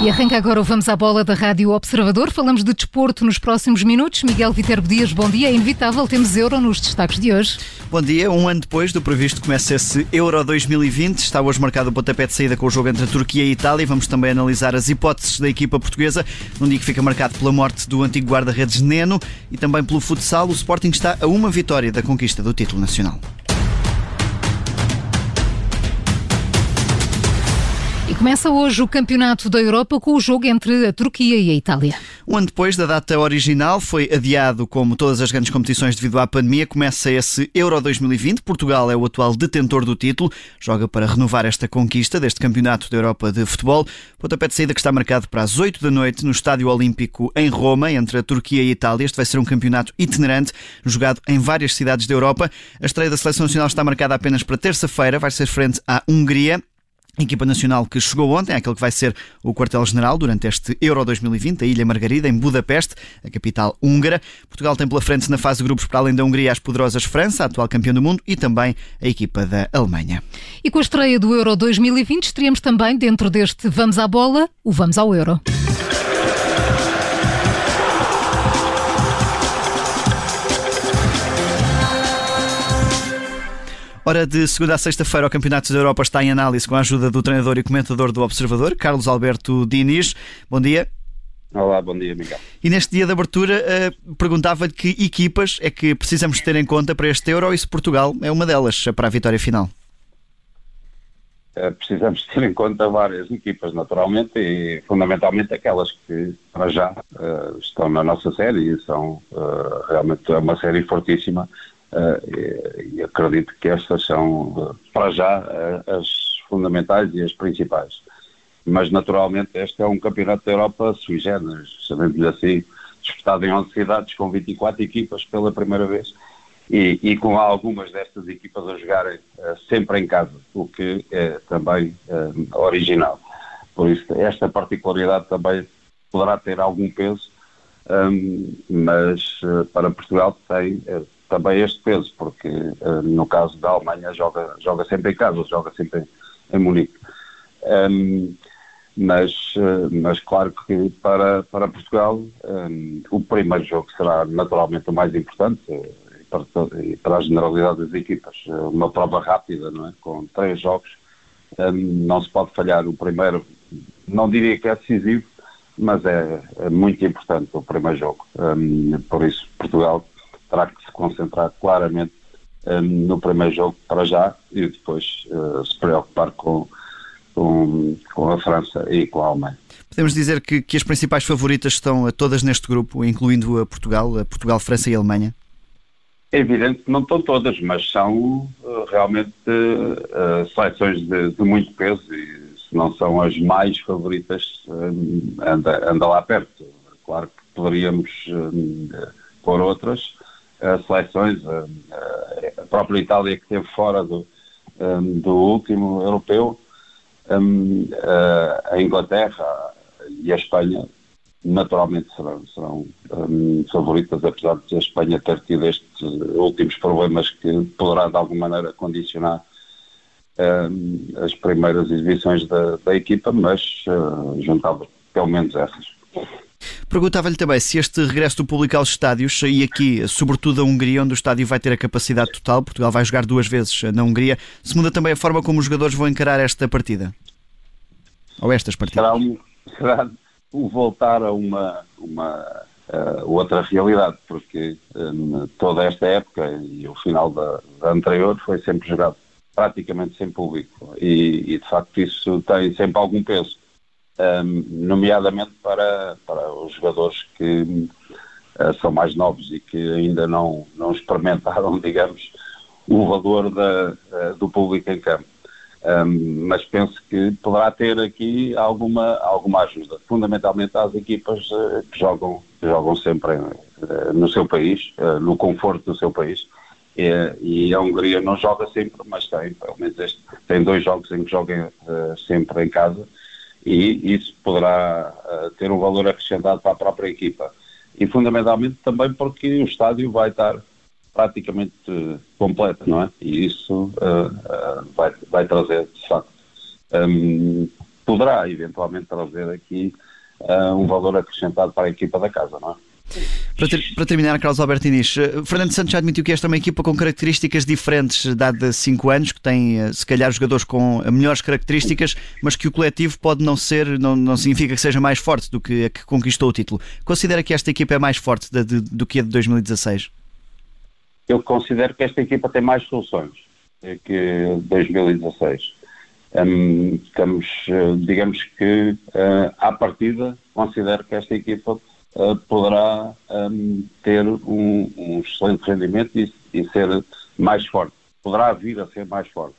E arranca agora o Vamos à Bola da Rádio Observador. Falamos de desporto nos próximos minutos. Miguel Viterbo Dias, bom dia. É inevitável, temos Euro nos destaques de hoje. Bom dia. Um ano depois do previsto começa esse Euro 2020. Está hoje marcado o pontapé de saída com o jogo entre a Turquia e a Itália. Vamos também analisar as hipóteses da equipa portuguesa num dia que fica marcado pela morte do antigo guarda-redes Neno e também pelo futsal. O Sporting está a uma vitória da conquista do título nacional. Começa hoje o Campeonato da Europa com o jogo entre a Turquia e a Itália. Um ano depois da data original, foi adiado como todas as grandes competições devido à pandemia. Começa esse Euro 2020. Portugal é o atual detentor do título. Joga para renovar esta conquista deste Campeonato da Europa de Futebol. Pontapé de saída que está marcado para as 8 da noite no Estádio Olímpico em Roma, entre a Turquia e a Itália. Este vai ser um campeonato itinerante, jogado em várias cidades da Europa. A estreia da Seleção Nacional está marcada apenas para terça-feira. Vai ser frente à Hungria. Equipa nacional que chegou ontem, aquele que vai ser o quartel-general durante este Euro 2020, a Ilha Margarida, em Budapeste, a capital húngara. Portugal tem pela frente na fase de grupos, para além da Hungria, as poderosas França, a atual campeã do mundo, e também a equipa da Alemanha. E com a estreia do Euro 2020, estaremos também dentro deste Vamos à Bola, o Vamos ao Euro. Hora de segunda a sexta-feira, o Campeonato da Europa está em análise com a ajuda do treinador e comentador do Observador, Carlos Alberto Diniz. Bom dia. Olá, bom dia, Miguel. E neste dia de abertura, uh, perguntava-lhe que equipas é que precisamos ter em conta para este Euro e se Portugal é uma delas para a vitória final. Uh, precisamos ter em conta várias equipas, naturalmente, e fundamentalmente aquelas que, para já, uh, estão na nossa série e são realmente uma série fortíssima e, e, acredito que estas são, uh, para já, uh, as fundamentais e as principais. Mas, naturalmente, este é um campeonato da Europa sui generis, sabemos assim, disputado em 11 cidades, com 24 equipas pela primeira vez, e, e com algumas destas equipas a jogarem sempre em casa, o que é também original. Por isso, esta particularidade também poderá ter algum peso, um, mas para Portugal tem também este peso, porque uh, no caso da Alemanha joga, joga sempre em casa, joga sempre em, em Munique. Um, mas, uh, mas claro que para, para Portugal um, o primeiro jogo será naturalmente o mais importante uh, e, para, e para a generalidade das equipas. Uma prova rápida, não é? Com três jogos, um, não se pode falhar. O primeiro, não diria que é decisivo, mas é, é muito importante o primeiro jogo. por isso, Portugal terá que concentrar claramente um, no primeiro jogo para já e depois uh, se preocupar com, com, com, a França e com a Alemanha. Podemos dizer que, que as principais favoritas estão todas neste grupo, incluindo a Portugal, a Portugal, França e a Alemanha? É evidente que não estão todas, mas são uh, realmente uh, seleções de, de, muito peso e se não são as mais favoritas, anda, anda lá perto. Claro que poderíamos pôr outras, as seleções, a, a, própria Itália que esteve fora do, um, do último europeu, a, Inglaterra e a Espanha naturalmente serão, serão favoritas, apesar de a Espanha ter tido estes últimos problemas que poderá de alguma maneira condicionar as primeiras exibições da, da equipa, mas uh, juntava pelo menos essas. Perguntava-lhe também se este regresso do público aos estádios, e aqui, sobretudo a Hungria, onde o estádio vai ter a capacidade total, Portugal vai jogar duas vezes na Hungria, se muda também a forma como os jogadores vão encarar esta partida? Ou estas partidas? Será um, será um voltar a uma, uma uh, outra realidade, porque um, toda esta época e o final da, da anterior foi sempre jogado praticamente sem público e, e de facto isso tem sempre algum peso um, nomeadamente para, para os jogadores que uh, são mais novos e que ainda não, não experimentaram, digamos, o valor da, uh, do público em campo. Um, mas penso que poderá ter aqui alguma, alguma ajuda, fundamentalmente às equipas uh, que, jogam, que jogam sempre no seu país, no conforto do seu país. E, a Hungria não joga sempre, mas tem, pelo menos este, tem dois jogos em que jogam sempre em casa e isso poderá uh, ter um valor acrescentado para a própria equipa. E fundamentalmente também porque o estádio vai estar praticamente uh, completo, não é? E isso uh, vai, vai trazer, de facto, um, poderá eventualmente trazer aqui uh, um valor acrescentado para a equipa da casa, não é? Para, ter, para, terminar, Carlos Alberto Inês, eh, Fernando Santos já admitiu que esta é uma equipa com características diferentes, dada 5 anos, que tem eh, se calhar jogadores com melhores características, mas que o coletivo pode não ser, não, não significa que seja mais forte do que a que conquistou o título. Considera que esta equipa é mais forte de, do que a de 2016? Eu considero que esta equipa tem mais soluções que 2016. Um, estamos, eh, digamos que uh, à partida, considero que esta equipa uh, poderá um, ter um, um, excelente rendimento e, e, ser mais forte. Poderá vir a ser mais forte.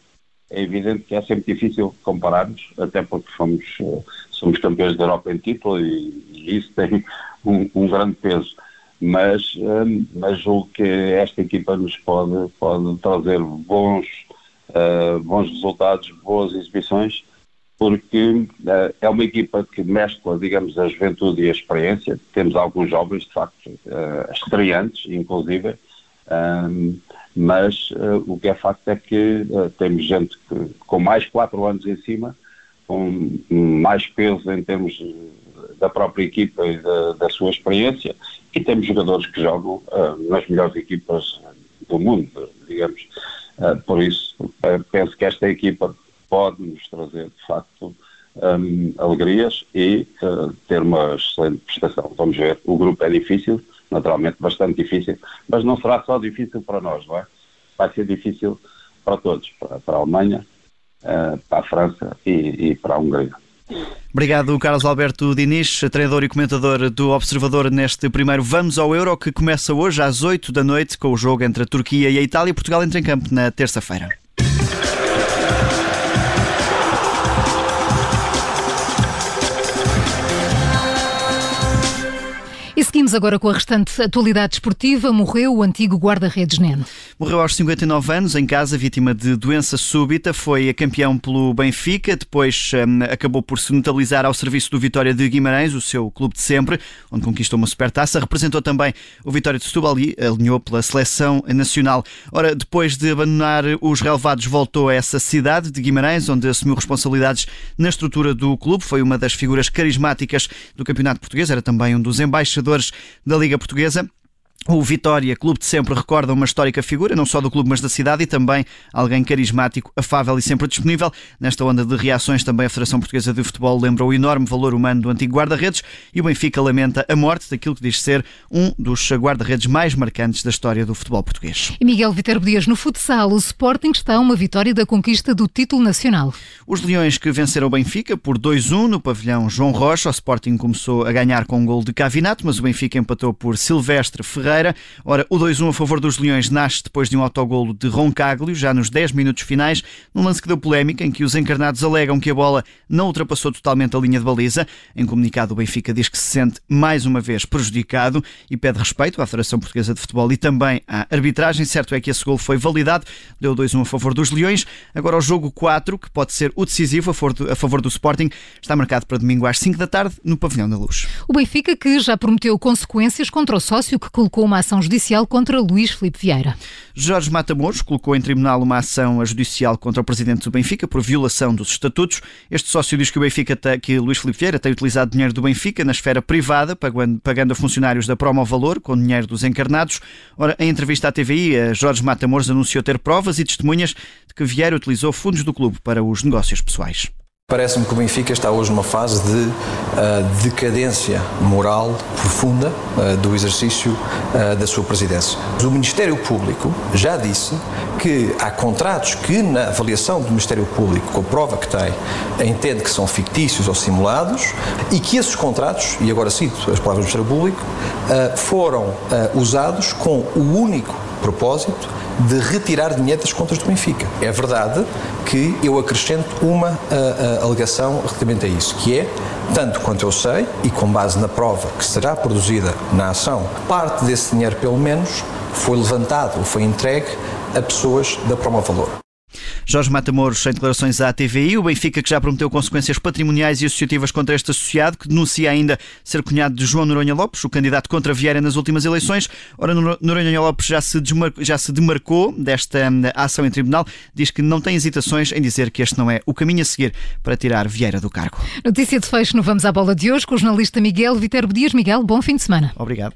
É evidente que é sempre difícil compararmos, até porque fomos, uh, somos campeões da Europa em título e, e isso tem um, grande peso. Mas, um, mas que esta equipa nos pode, pode trazer bons uh, bons resultados, boas exibições, porque uh, é uma equipa que mescla, digamos, a juventude e a experiência. Temos alguns jovens, de facto, uh, estreantes, inclusive, um, mas o que é facto é que temos gente que, com mais quatro anos em cima, com mais peso em termos da própria equipa e da, da sua experiência, e temos jogadores que jogam nas melhores equipas do mundo, digamos. Uh, por isso, uh, penso que esta equipa pode nos trazer, de facto, um, alegrias e uh, ter uma excelente prestação. Vamos ver. O grupo é difícil, naturalmente bastante difícil, mas não será só difícil para nós, não é? Vai ser difícil para todos, para, para a Alemanha, para a França e, e para a Hungria. Obrigado, Carlos Alberto Diniz, treinador e comentador do Observador neste primeiro Vamos ao Euro, que começa hoje às 8 da noite com o jogo entre a Turquia e a Itália. Portugal entra em campo na terça-feira. Seguimos agora com a restante atualidade esportiva. Morreu o antigo guarda-redes Neno. Morreu aos 59 anos, em casa, vítima de doença súbita. Foi campeão pelo Benfica, depois um, acabou por se notabilizar ao serviço do Vitória de Guimarães, o seu clube de sempre, onde conquistou uma supertaça. Representou também o Vitória de Setúbal e alinhou pela seleção nacional. Ora, depois de abandonar os relevados, voltou a essa cidade de Guimarães, onde assumiu responsabilidades na estrutura do clube. Foi uma das figuras carismáticas do campeonato português, era também um dos embaixadores da Liga Portuguesa. O Vitória, clube de sempre, recorda uma histórica figura, não só do clube, mas da cidade, e também alguém carismático, afável e sempre disponível. Nesta onda de reações, também a Federação Portuguesa de Futebol lembra o enorme valor humano do antigo guarda-redes e o Benfica lamenta a morte daquilo que diz ser um dos guarda-redes mais marcantes da história do futebol português. E Miguel Viterbo Dias, no futsal, o Sporting está a uma vitória da conquista do título nacional. Os Leões que venceram o Benfica por 2-1 no pavilhão João Rocha, o Sporting começou a ganhar com um gol de Cavinato, mas o Benfica empatou por Silvestre Ferreira Ferreira. Ora, o 2-1 a favor dos Leões nasce depois de um autogolo de Roncaglio, já nos 10 minutos finais, num lance que deu polémica, em que os encarnados alegam que a bola não ultrapassou totalmente a linha de baliza. Em comunicado, o Benfica diz que se sente mais uma vez prejudicado e pede respeito à Federação Portuguesa de Futebol e também à arbitragem. Certo é que esse gol foi validado, deu 2-1 a favor dos Leões. Agora o jogo 4, que pode ser o decisivo a favor, do, Sporting, está marcado para domingo às 5 da tarde no Pavilhão da Luz. O Benfica que já prometeu consequências contra o sócio que colocou uma ação judicial contra Luís Filipe Vieira. Jorge Matamoros colocou em tribunal uma ação judicial contra o presidente do Benfica por violação dos estatutos. Este sócio diz que o Benfica que Luís Filipe Vieira tem utilizado dinheiro do Benfica na esfera privada, pagando a funcionários da Promo Valor com dinheiro dos encarnados. Ora, em entrevista à TVI, Jorge Matamoros anunciou ter provas e testemunhas de que Vieira utilizou fundos do clube para os negócios pessoais. Parece-me que o Benfica está hoje numa fase de uh, decadência moral profunda uh, do exercício uh, da sua presidência. O Ministério Público já disse que há contratos que, na avaliação do Ministério Público, com a prova que tem, entende que são fictícios ou simulados e que esses contratos, e agora cito as palavras do Ministério Público, foram usados com o único propósito de retirar dinheiro das contas do Benfica. É verdade que eu acrescento uma a, a, alegação relativamente a isso, que é, tanto quanto eu sei, e com base na prova que será produzida na ação, parte desse dinheiro, pelo menos, foi levantado ou foi entregue a pessoas da Promovalor. Jorge Matamoros, em declarações à TVI, o Benfica que já prometeu consequências patrimoniais e associativas contra este associado, que denuncia ainda ser cunhado de João Noronha Lopes, o candidato contra Vieira nas últimas eleições. Ora, Noronha Lopes já se, desmarcou, já se demarcou desta hum, ação em tribunal, diz que não tem hesitações em dizer que este não é o caminho a seguir para tirar Vieira do cargo. Notícia de fecho no Vamos à Bola de hoje com o jornalista Miguel Viterbo Dias. Miguel, bom fim de semana. Obrigado.